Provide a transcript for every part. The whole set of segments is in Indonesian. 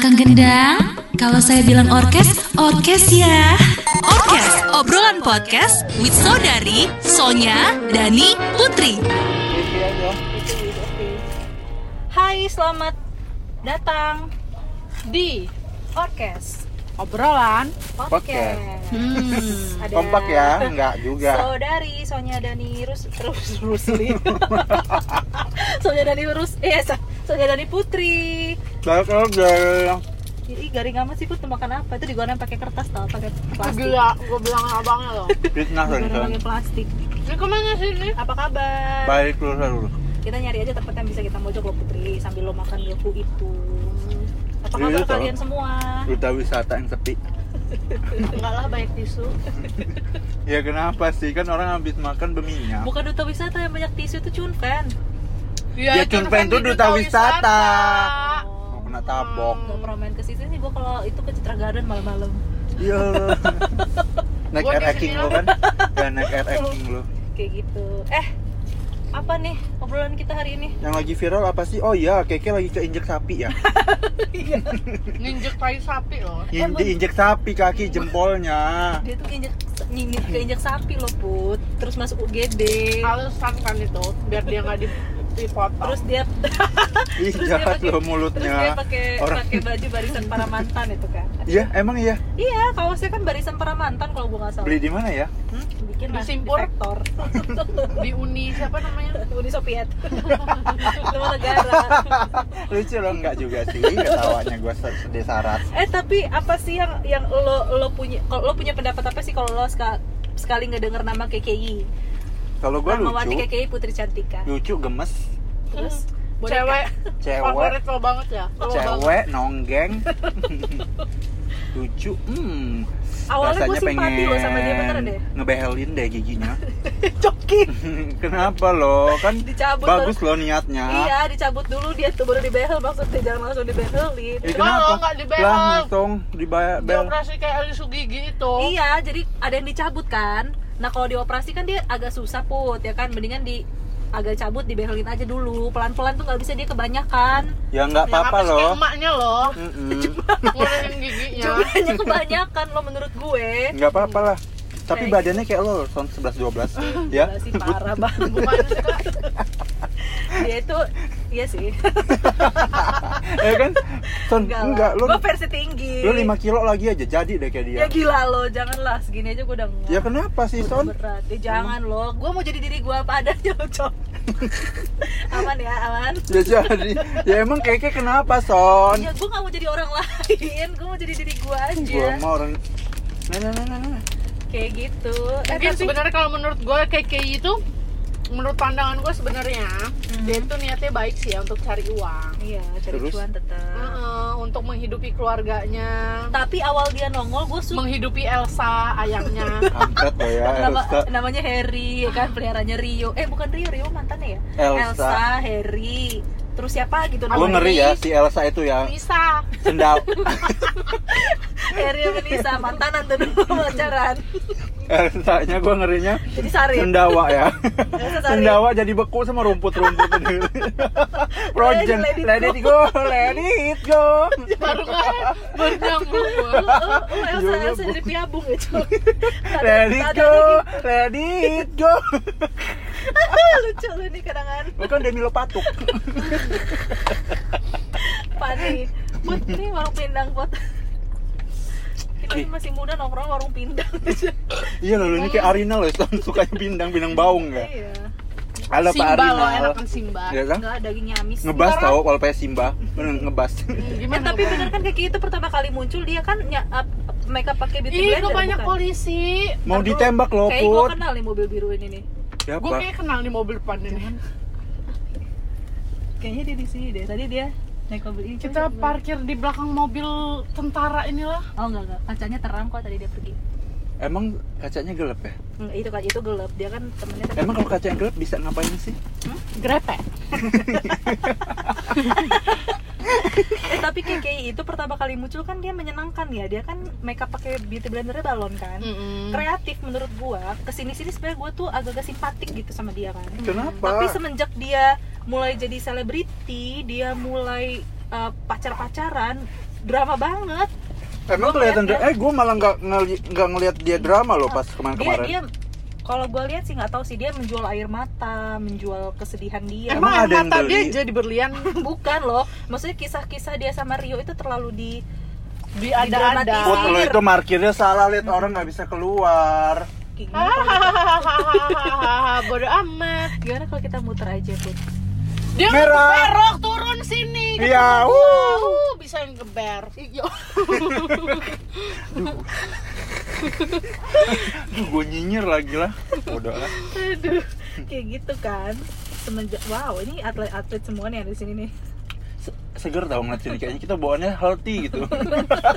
Akang Gendang, kalau saya bilang orkes, orkes ya. Orkes, obrolan podcast with Saudari, Sonya, Dani, Putri. Hai, selamat datang di Orkes obrolan Podcast. Hmm. Ada Kompak ya? Enggak juga. Saudari Sonya Dani Rus Rus Rusli. Sonya Dani Rus eh So- Sonya Dani Putri. Balik lagi. Ih, garing amat sih Put makan apa? Itu digoreng pakai kertas tau, pakai plastik. gila gue bilang abangnya loh Fitnah pakai plastik. ini ke mana sih ini Apa kabar? Baik lu dulu. Kita nyari aja tempat yang bisa kita mojok lo Putri sambil lo makan gehu itu. Apa Iya, kabar kalian semua? Duta wisata yang sepi. enggak lah banyak tisu Ya kenapa sih? Kan orang habis makan berminyak. Bukan duta wisata yang banyak tisu itu cunfen. Ya, itu Cunpen kan tuh di duta wisata. Oh. Mau kena tabok. Gak pernah main ke situ nih gue kalau itu ke Citra Garden malam-malam. Iya. naik Gua air sini lu kan? Ya naik air lu. Kayak gitu. Eh, apa nih obrolan kita hari ini? Yang lagi viral apa sih? Oh iya, Keke lagi keinjek sapi ya. nginjek tai sapi loh In- diinjek sapi kaki jempolnya. Dia tuh injek nyinjek keinjek sapi loh put. Terus masuk UGD. alasan kan itu biar dia nggak di- dipotong Terus dia Ih, terus dia jahat pakai- lo terus dia mulutnya. pakai Orang- pakai baju barisan para mantan itu kan. Iya, emang iya. Iya, kaosnya kan barisan para mantan kalau gue nggak salah. Beli di mana ya? Hmm, bikin Di Simpur? di sektor. di uni siapa namanya Uni Soviet. Semua negara. Lucu lo enggak juga sih ketawanya gue sedih saras. Eh tapi apa sih yang yang lo lo punya kalau lo punya pendapat apa sih kalau lo ska- sekali ngedenger nama KKI? Kalau gue lucu, KKI Putri Cantika. lucu gemes, Terus cewek cewek, favorit lo banget ya Lo banget. cewek nonggeng, lucu. Hmm. Awalnya gue simpati lo sama dia pengen beneran deh. Ngebehelin deh giginya. Coki. Kenapa lo? Kan Dicabut bagus lo niatnya. Iya, dicabut dulu dia tuh baru dibehel maksudnya jangan langsung dibehelin. Ya, Cuma lo nggak dibehel. Lah, langsung dibehel. dioperasi kayak Alisu gigi itu Iya, jadi ada yang dicabut kan. Nah kalau dioperasi kan dia agak susah put ya kan, mendingan di agak cabut dibehelin aja dulu. Pelan-pelan tuh nggak bisa dia kebanyakan. Ya nggak Yang apa-apa kayak loh. emaknya loh. Ngurusin giginya. Jumlahnya kebanyakan lo menurut gue. Nggak apa-apa lah. Tapi Kayak- badannya kayak lo tahun 11 12 ya. Sih parah banget. Dia itu iya sih ya kan? Ton, enggak, enggak, lo gue versi tinggi lo 5 kilo lagi aja jadi deh kayak dia. ya gila lo janganlah segini aja gue udah enggak Ya kenapa sih, Udah Son? berat ya jangan lo gue mau jadi diri gue apa adanya lo cok aman ya aman Ya jadi. Ya emang kayaknya kenapa, Son? ya gue gak mau jadi orang lain gue mau jadi diri gue aja Gua mau orang Nah, nah, nah, nah, nah. kayak gitu eh, tapi sebenarnya kalau menurut gue kayak kayak itu menurut pandangan gue sebenarnya Hmm. dia itu niatnya baik sih ya untuk cari uang iya cari Terus? cuan tetap Heeh, untuk menghidupi keluarganya tapi awal dia nongol gue suka menghidupi Elsa ayangnya Angkat lo ya, Nama, Elsa. namanya Harry ya kan peliharanya Rio eh bukan Rio Rio mantannya ya Elsa. Harry terus siapa gitu namanya ngeri ya si Elsa itu ya. bisa Sendal. Harry sama Nisa mantanan tuh dulu pacaran Elsanya gue ngerinya jadi Sari sendawa ya. Elsa sendawa jadi beku sama rumput-rumput ini. Frozen. Let it Let it go, let it go. baru kan baru nyambung oh, gua. Elsa Iya, Elsa Bu. jadi piabung ya cok Let it go, let it go. lucu lu nih kadang-kadang Bukan Demi Lopatuk. Pani Put, ini warung pindang pot ini masih muda nongkrong warung pindang Iya loh, ini kayak Arina loh, sukanya pindang-pindang baung nggak? iya Halo Pak Simba Arina. loh enakan Simba Ya kan? enggak dagingnya amis Ngebas tau kalau kayak Simba, bener ngebas. Eh, gimana tapi bener kan kayak gitu pertama kali muncul dia kan ny- up, makeup pakai beauty Ih, blender kok banyak bukan? polisi. Mau dulu. ditembak loh, Kayak gue kenal nih mobil biru ini nih Siapa? Gue kayak kenal di mobil depan ini. Kayaknya dia di sini deh tadi dia naik mobil ini Kita Coba- parkir di belakang mobil tentara inilah. Oh enggak enggak, kacanya terang kok tadi dia pergi. Emang kacanya gelap ya? Enggak, itu kan itu gelap, dia kan temennya tadi. Emang kalau kacanya gelap bisa ngapain sih? Grepe. Eh tapi KKI itu pertama kali muncul kan dia menyenangkan ya. Dia kan makeup pakai beauty blendernya balon kan. Kreatif menurut gua. Ke sini sini sebenarnya gua tuh agak-agak simpatik gitu sama dia kan. Kenapa? tapi semenjak dia mulai jadi selebriti dia mulai uh, pacar-pacaran drama banget Emang Gua kelihatan eh gue malah nggak ngeli- nggak ngelihat dia drama loh pas dia kemarin-kemarin. dia kalau gue lihat sih nggak tahu sih dia menjual air mata menjual kesedihan dia Emang, Emang ada air yang mata beli? dia jadi berlian bukan loh maksudnya kisah-kisah dia sama Rio itu terlalu di di ada-ada. Didramatisir. Put lo itu markirnya salah lihat orang nggak bisa keluar. kita- Hahaha, bodo amat. gimana kalau kita muter aja put Dia Merah. berok turun sini. Iya, gua. Uh, bisa yang geber. Iya. Duh, gue nyinyir lagi lah. Udah lah. aduh kayak gitu kan semenjak wow ini atlet-atlet semua nih ada di sini nih Se- Seger tau ngeliat sini kayaknya kita bawaannya healthy gitu.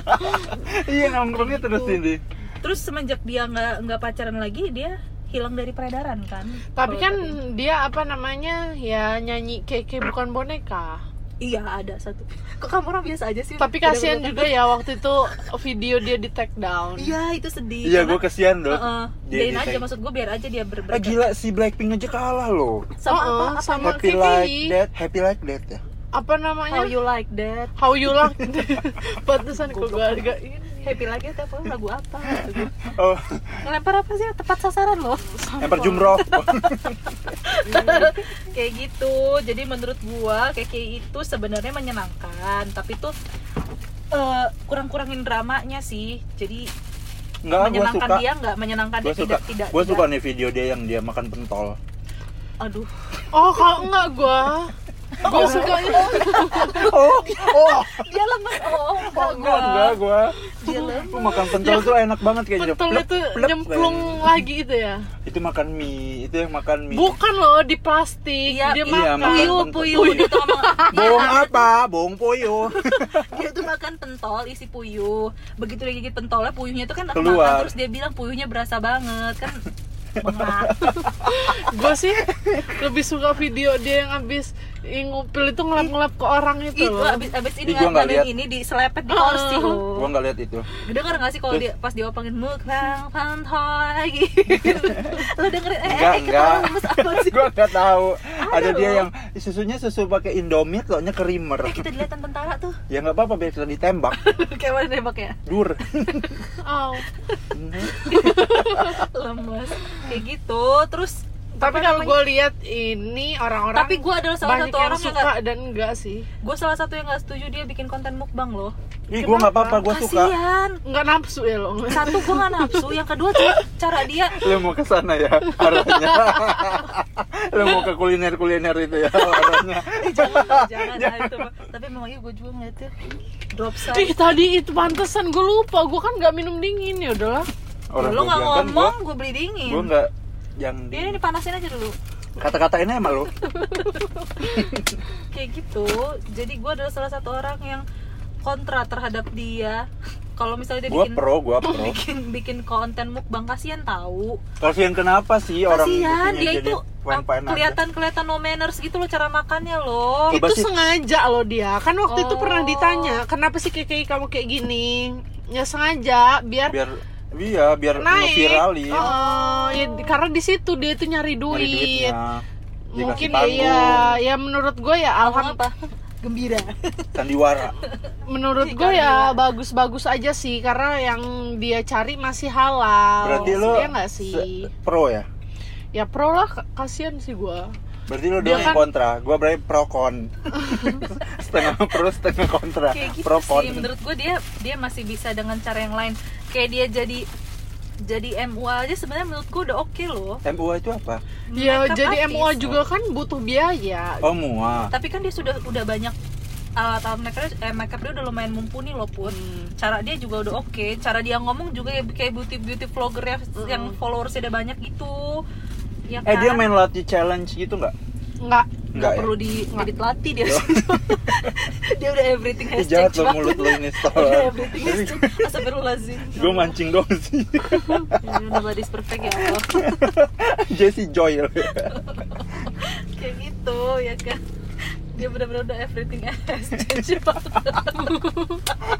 iya nongkrongnya terus ini. terus semenjak dia nggak nggak pacaran lagi dia hilang dari peredaran kan Tapi kan katanya. dia apa namanya ya nyanyi keke bukan boneka. iya ada satu kok kamu orang biasa aja sih Tapi kasihan juga ya waktu itu video dia di take down. iya itu sedih Iya gue kesian loh. Heeh. Dia biarin aja maksud gue biar aja dia ber Eh gila si Blackpink aja kalah loh. sama Oh, apa, apa sama Happy KKI. like that, happy like that ya. Apa namanya? how you like that How you like Pantesan kok gak agak ini happy lagi tiap orang lagu apa gitu. Oh, ngelempar apa sih tepat sasaran loh lempar jumroh. kayak gitu jadi menurut gua kayak itu sebenarnya menyenangkan tapi tuh eh, kurang-kurangin dramanya sih jadi Enggak, menyenangkan suka. dia nggak menyenangkan Gue dia suka. tidak tidak Gue suka tidak- nih video dia yang dia makan pentol. aduh Oh kalau enggak gua Gue sukanya Oh, oh, dia lemes. Oh oh enggak, enggak gue. dia lemes. makan pentol tuh enak banget kayaknya. Pentol Plep, itu plep, nyemplung lagi itu ya? Itu makan mie, itu yang makan mie. Bukan loh di plastik. Iya, Dia iya, makan puyuh puyuh. Ngomong Bohong apa? Bohong poyo. dia tuh makan pentol isi puyuh. Begitu dia gigit pentolnya puyuhnya tuh kan Keluar. makan terus dia bilang puyuhnya berasa banget. Kan. Gue sih lebih suka video dia yang abis yang ngupil itu ngelap-ngelap ke orang itu itu loh abis abis ini gua lihat. ini diselepet di kursi Ah. loh Gue nggak lihat itu. denger gak sih kalau dia pas diopangin mukbang pantai gitu lo dengerin eh Enggak, eh enggak. ketawa lemes apa sih Gue nggak tahu. Ada dia yang susunya susu pakai Indomie, taunya kerimer. eh kita dilihatin tentara tuh Ya nggak apa-apa biar kita ditembak. kayak mana nembaknya Dur. Oh. lemes kayak gitu terus Tapi kalau gue lihat ini orang-orang tapi gue adalah salah satu orang yang suka gak, dan enggak sih. Gue salah satu yang gak setuju dia bikin konten mukbang loh. Ih, gue nggak apa-apa, gue suka. kasian Enggak nafsu ya lo. Satu gue gak nafsu. Yang kedua cara, cara dia Lu mau ke sana ya arahnya. Lu mau ke kuliner-kuliner itu ya arahnya. Eh, jangan jangan itu mah. tapi memang iya gue juga ngeliatnya drop Ih side tadi itu pantesan gue lupa. Gue kan nggak minum dingin ya udahlah. Lo gak kan ngomong gue beli dingin. Gue nggak yang di ini dipanasin aja dulu kata-kata ini emang lu. kayak gitu jadi gue adalah salah satu orang yang kontra terhadap dia kalau misalnya dia Gue bikin pro, gue pro. bikin bikin konten mukbang kasihan tahu Kasihan kenapa sih orang kasihan dia itu aja? kelihatan kelihatan no manners gitu loh cara makannya loh Coba itu sih. sengaja loh dia kan waktu itu Oh. pernah ditanya kenapa sih kayak kamu kayak gini ya sengaja biar, biar iya biar naik. viralin oh ya karena di situ dia itu nyari duit, nyari mungkin ya, panggung, ya ya menurut gue ya alhamdulillah. Gembira. Sandiwara. Menurut Iya, gue ya iya. bagus-bagus aja sih karena yang dia cari masih halal. Berarti lo ya sih? pro ya? Ya pro lah kasihan sih gue berarti lo doang yang kan- kontra. Gue berarti pro kon setengah pro setengah kontra. Kayak gitu pro kon sih. Menurut gue dia dia masih bisa dengan cara yang lain. Kayak dia jadi jadi MUA aja sebenarnya menurut gue udah oke loh. MUA itu apa? Ya Makeup jadi artist. MUA juga kan butuh biaya. Oh mua tapi kan dia sudah udah banyak alat-alat makeup eh, makeup dia udah lumayan mumpuni loh pun Hmm. cara dia juga udah oke. Cara dia ngomong juga ya kayak beauty beauty vlogger ya yang followersnya udah banyak gitu ya eh dia kan? main latih challenge gitu nggak? Nggak. Nggak ya? perlu di nggak. dilatih dia. Dia udah everything has jahat changed lo mulut lo ini udah everything has changed astagfirullahaladzim. Gue mancing dong sih. Ya, nobody's perfect ya Allah. Jessie Joy. Kayak gitu ya kan dia benar-benar udah everything banget.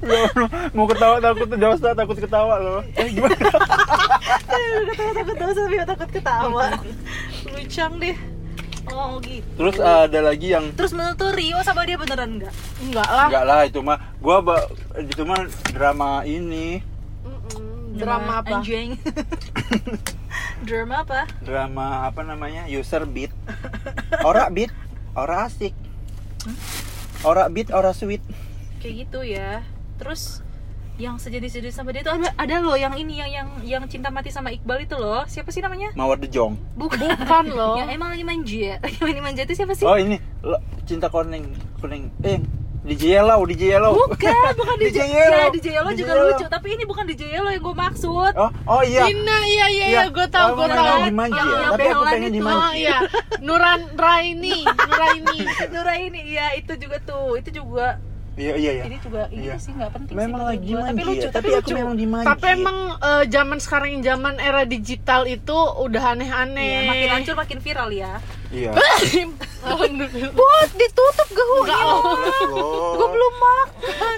Ya mau ketawa takut dosa takut ketawa lo eh gimana udah ketawa takut dosa tapi takut ketawa lucang deh Oh gitu. Terus ada lagi yang Terus menurut tuh Rio sama dia beneran enggak? enggak lah enggak lah itu mah gua ba- itu mah drama ini Mm-mm. drama apa Anjing. drama apa? drama apa namanya user beat ora beat ora asik ora beat ora sweet Kayak gitu ya. Terus yang sejenis-jenis sama dia tuh ada ada loh yang ini yang yang yang cinta mati sama Iqbal itu loh. Siapa sih namanya? mawar de jong Bukan. bukan loh yang emang lagi manja. Yang lagi manja itu siapa sih? oh ini lo- cinta kuning kuning eh DJ Yellow DJ Yellow Bukan, bukan DJ, DJ ya, Yellow. DJ Yellow DJ juga Yellow. lucu, tapi ini bukan DJ Yellow yang gue maksud. oh oh iya Ina iya iya iya gue tahu gue tahu dimanja Yang- ya? yang tapi aku pengen itu. dimanja oh iya Nuran Raini Nuraini Nuraini, iya itu juga tuh, itu juga iya iya iya ini juga ini Iya. sih nggak penting memang sih lagi manja tapi lucu, tapi, tapi, aku lucu. memang dimanja tapi emang eh, zaman sekarang zaman era digital itu udah aneh-aneh Iya, makin hancur makin viral ya. Iya Bot, ditutup gak Enggak loh Gue belum makan.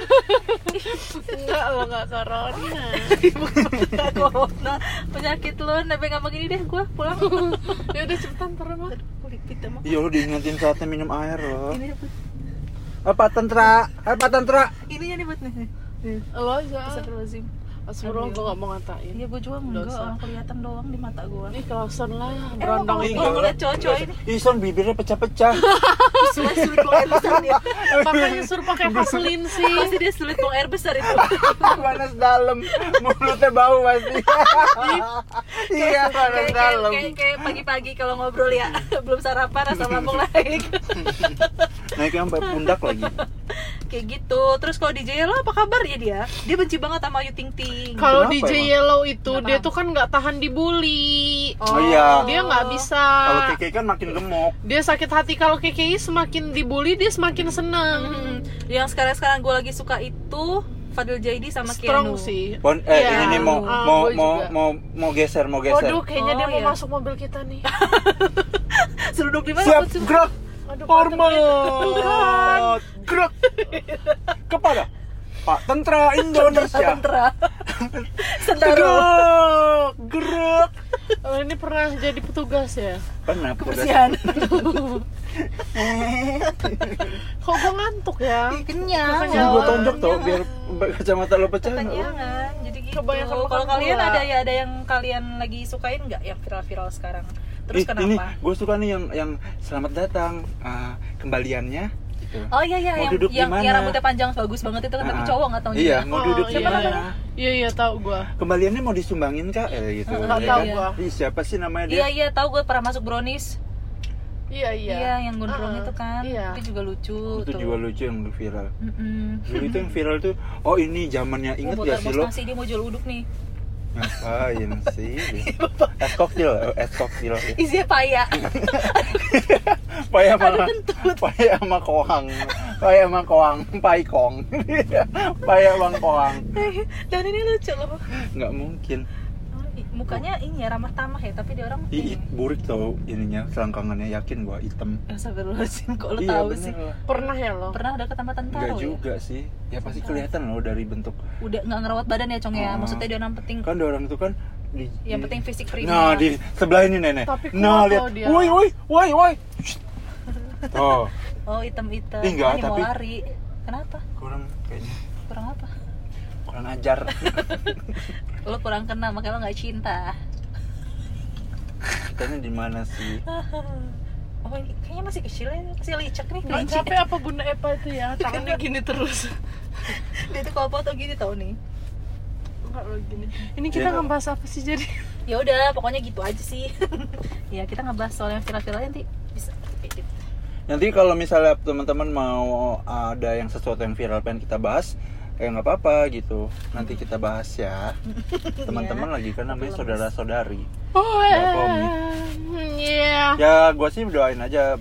Enggak lo enggak corona Bukan corona, penyakit lu. Tapi nggak begini deh, gue pulang. Ya udah cepetan terus mah iya lo diingetin saatnya minum air Bud. apa tentra apa tentra ininya nih buat nih. Lo aja Astagfirullahaladzim. Astagfirullah gue gak mau ngatain. Iya, gue juga enggak, Dosa. orang kelihatan doang di mata gue. Ini Klausen lah Eh, Berondong mau- itu mau ngeliat cowok-cowok ini. Ison bibirnya pecah-pecah. Sulit-sulit buang air besar dia. Makanya suruh pakai vaselin sih? Pasti dia sulit buang air besar itu. panas dalam. Mulutnya bau pasti. Iya panas dalam. kayak, kayak pagi-pagi kalau ngobrol ya. Belum sarapan asam lambung naik naik sampai pundak lagi. Kayak gitu. Terus kalau DJ lo apa kabar ya dia? Dia benci banget sama Ayu Ting Ting Kalau DJ emang? Yellow itu Nggak dia paham. tuh kan nggak tahan dibully. Oh, iya. Dia nggak bisa. kalau keke kan makin gemuk Dia sakit hati kalau KKI semakin dibully dia semakin seneng. Hmm, yang sekarang sekarang gue lagi suka itu Fadil Jaidi sama Strong Keanu sih. Pon, eh Iya. ini mau Ah, mau mau, mau mau geser mau geser Waduh, kayaknya Oh, dia mau iya. masuk mobil kita nih. suruh duduk di mana siap gerak Aduh, hormat gerak kepada Pak. Tentara Indonesia tentara tentara gerak Oh, ini pernah jadi petugas ya? pernah petugas. kebersihan. Kok gue ngantuk ya? kenyang. Ini gue tonjok tau biar kacamata lo pecah. Kekenyangan. Jadi gitu. Kalau kalian ada ya ada yang kalian lagi sukain nggak yang viral-viral sekarang? Terus Ih, kenapa? ini gue suka nih yang yang selamat datang. Ah, kembaliannya gitu. Oh iya iya Mau yang duduk yang, di yang rambutnya panjang bagus banget itu kan tapi Ah, cowok nggak tahu Iya, juga. mau Oh, duduk di iya. mana? Iya iya tahu gue. Kembaliannya mau disumbangin kak? Eh, gitu. Nggak ya tahu kan? gua. Ih, siapa sih namanya dia? Iya iya tahu gue pernah masuk brownies. Iya iya. Iya yang gondrong Uh-uh. itu kan. Iya. Itu juga lucu itu tuh. juga lucu yang viral. Mm-mm. Dulu itu yang viral tuh, oh ini zamannya Oh, inget buat gak sih lo? nasi dia mau jual uduk nih. Ngapain sih? es koktil, es koktil. Isinya paya. Paya sama paya sama koang, paya sama koang, pai kong, paya bang koang. Dan ini lucu loh. Nggak mungkin. Oh, i- Mukanya ini ya ramah tamah ya, tapi dia orang Ih, burik tau ininya, selangkangannya yakin gua hitam. Astagfirullahaladzim, kok lo iya tahu bener sih? lah. Pernah ya lo? Pernah udah ke tempat tentara Enggak ya? juga sih. Ya pasti kelihatan loh dari bentuk. Udah nggak ngerawat badan ya, Cong ya? Ah. Maksudnya dia orang penting. Kan ada orang itu kan di, Yang penting fisik prima. Nah, di sebelah ini nenek. Tapi nah, lihat. dia. Woi, woi, woi, woi. Oh, Oh, hitam-hitam. Ih, enggak, Ah, dia mau tapi- lari. Kenapa? kurang kayaknya Kurang apa? Kurang ajar. Lo kurang kenal, makanya lo nggak cinta. Katanya di mana sih? Oh, ini kayaknya masih kecil ya, masih licek nih. Nggak capek apa Bunda Epa itu ya? Tangannya gini terus. Dia tuh kalau foto gini tau nih. Enggak lo gini. Ini kita Iya. ngebahas apa sih jadi? Ya udah, pokoknya gitu aja sih. ya kita ngebahas soal yang viral-viral nanti bisa. Nanti kalau misalnya teman-teman mau ada yang sesuatu yang viral pengen kita bahas, ya nggak apa-apa gitu. Nanti kita bahas ya. Teman-teman lagi kan namanya saudara-saudari. Oh, komik. Iya. Ya, gue sih doain aja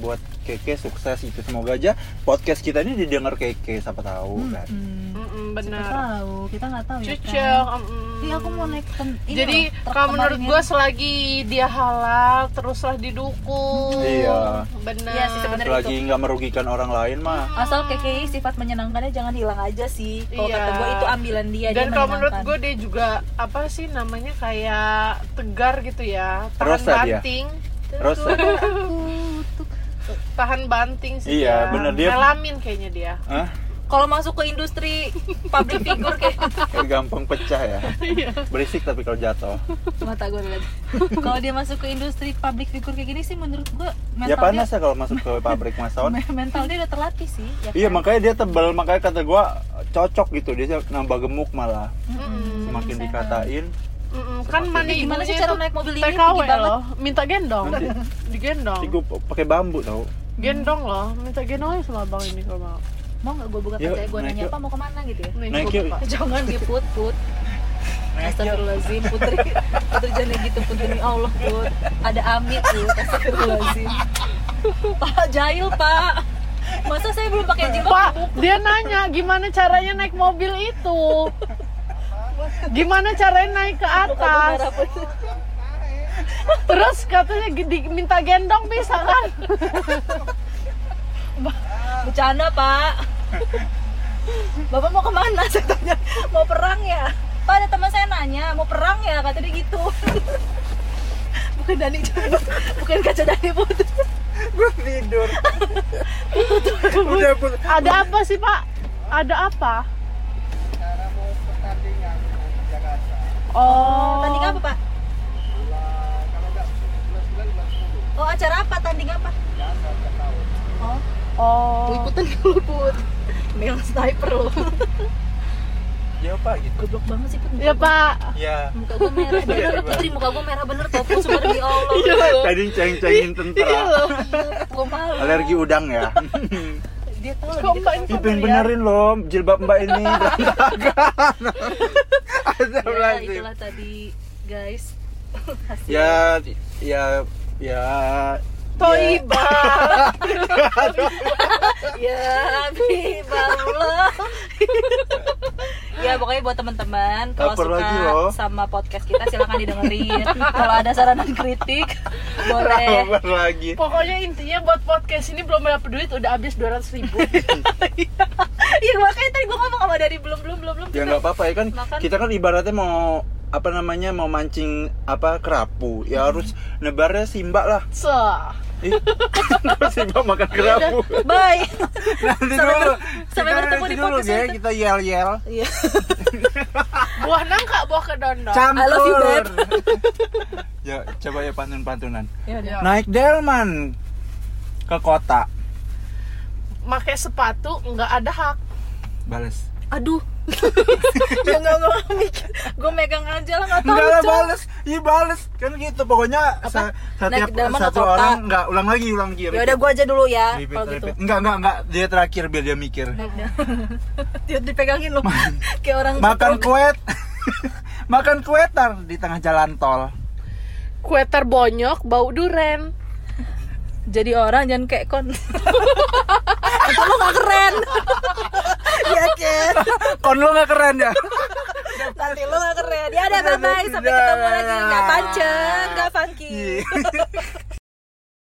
buat Keke sukses itu. Semoga aja podcast kita ini didengar Keke, siapa tahu kan. Hmm. Benar. tahu, kita nggak tahu ya Cucuk. kan. mm-mm. Iya, aku mau naik ini Jadi loh, kalau menurut gue selagi dia halal teruslah didukung. Iya. Benar. Iya sih, sebenarnya. Selagi nggak merugikan orang lain mah. asal KKI sifat menyenangkannya jangan hilang aja sih. Kalau Iya. kata gue itu ambilan dia Dan dia kalau menurut gue dia juga apa sih namanya kayak tegar gitu ya, tahan Rosa dia. banting. Rosa. Aku tahan banting sih Iya, dia. bener, dia- melamin kayaknya dia Hah? Kalau masuk ke industri public figure kayak Kayak gampang pecah ya. Iya. Berisik tapi kalau jatuh. mata gue lihat kalau dia masuk ke industri public figure kayak gini sih menurut gue mental Ya panas dia ya kalau masuk ke pabrik mason. mental dia udah terlatih sih ya Iya kan? makanya dia tebal makanya kata gua cocok gitu dia nambah gemuk malah Mm-mm. semakin Sehat. dikatain Mm-mm, kan Semakin- mani Gimana sih cara naik mobil ini? TKW loh minta gendong Nanti. digendong sih gua pakai bambu tau gendong loh minta gendong aja sama abang ini kalau mau mau nggak gue buka kaca gue naik nanya yuk. apa mau ke mana gitu ya Nih, Naik yuk. jangan diput put Astagfirullahaladzim Putri Putri jangan gitu Putri Demi Allah put Ada amit tuh Astagfirullahaladzim Pak jahil pak Masa saya belum pakai jilbab Pak, dia nanya gimana caranya naik mobil itu. Gimana caranya naik ke atas? Put. Terus katanya diminta gendong bisa kan? Bercanda pak Bapak mau ke mana? Saya tanya Mau perang ya? Pak ada teman saya nanya Mau perang ya? Kata dia gitu Bukan Dani Bukan kaca Dani put gua tidur udah Ada apa sih Pak? Ada apa? Oh, Tanding apa pak? Oh acara apa? Tanding apa? Oh, Oh, ikutan dulu put. Sniper lo ya apa gitu. Goblok banget sih put. Ya Pak. ya Muka gue merah. Bener Putri muka gue merah bener put. Sumpah demi Allah. Tadi ceng-cengin tentara Gue malu. Alergi udang ya? Dia tau Kok Mbak tahu. ini pengen benerin loh jilbab mbak ini. Berantakan Ya Astagfirullahaladzim. itulah tadi guys. Hasil. ya ya ya Toiba. Ya Habibullah Ya pokoknya buat teman-teman Kalau suka lagi loh. sama podcast kita silahkan didengerin Kalau ada saran dan kritik Boleh Lapar lagi Pokoknya intinya buat podcast ini belum dapat duit udah habis 200 ribu. Iya makanya tadi gue ngomong sama dari belum belum belum belum ya nggak apa-apa ya kan Makan. kita kan ibaratnya mau apa namanya mau mancing apa kerapu ya harus nebarnya simba lah Sah. Ih, simba makan kerapu. Bye. Nanti Sampai dulu. ber- sampai Kita bertemu di dulu podcast ya kita yel yel Iya. Buah nangka, buah kedondong. campur I love you, babe. ya coba ya pantun pantunan Ya udah. Ya. naik delman ke kota. Pakai sepatu nggak ada hak. bales Aduh. Ya nggak nggak mikir. Gue megang aja lah nggak tahu enggak lah bales. Iya bales. Kan gitu pokoknya sa- setiap Naik satu orang enggak ulang lagi ulang lagi Ya udah gue aja dulu ya repeat, Kalau gitu. repeat. enggak enggak enggak dia terakhir biar dia mikir. Dia dipegangin loh. Kayak orang makan kuet. Makan kuetar di tengah jalan tol. Kue terbonyok bau duren. Jadi orang jangan kayak kon. Itu lo gak keren. Ya Ken. Kon lu nggak keren ya? Nanti lo gak keren. Ya udah bye bye Sampai ketemu lagi. Gak panceng Gak funky. Iya.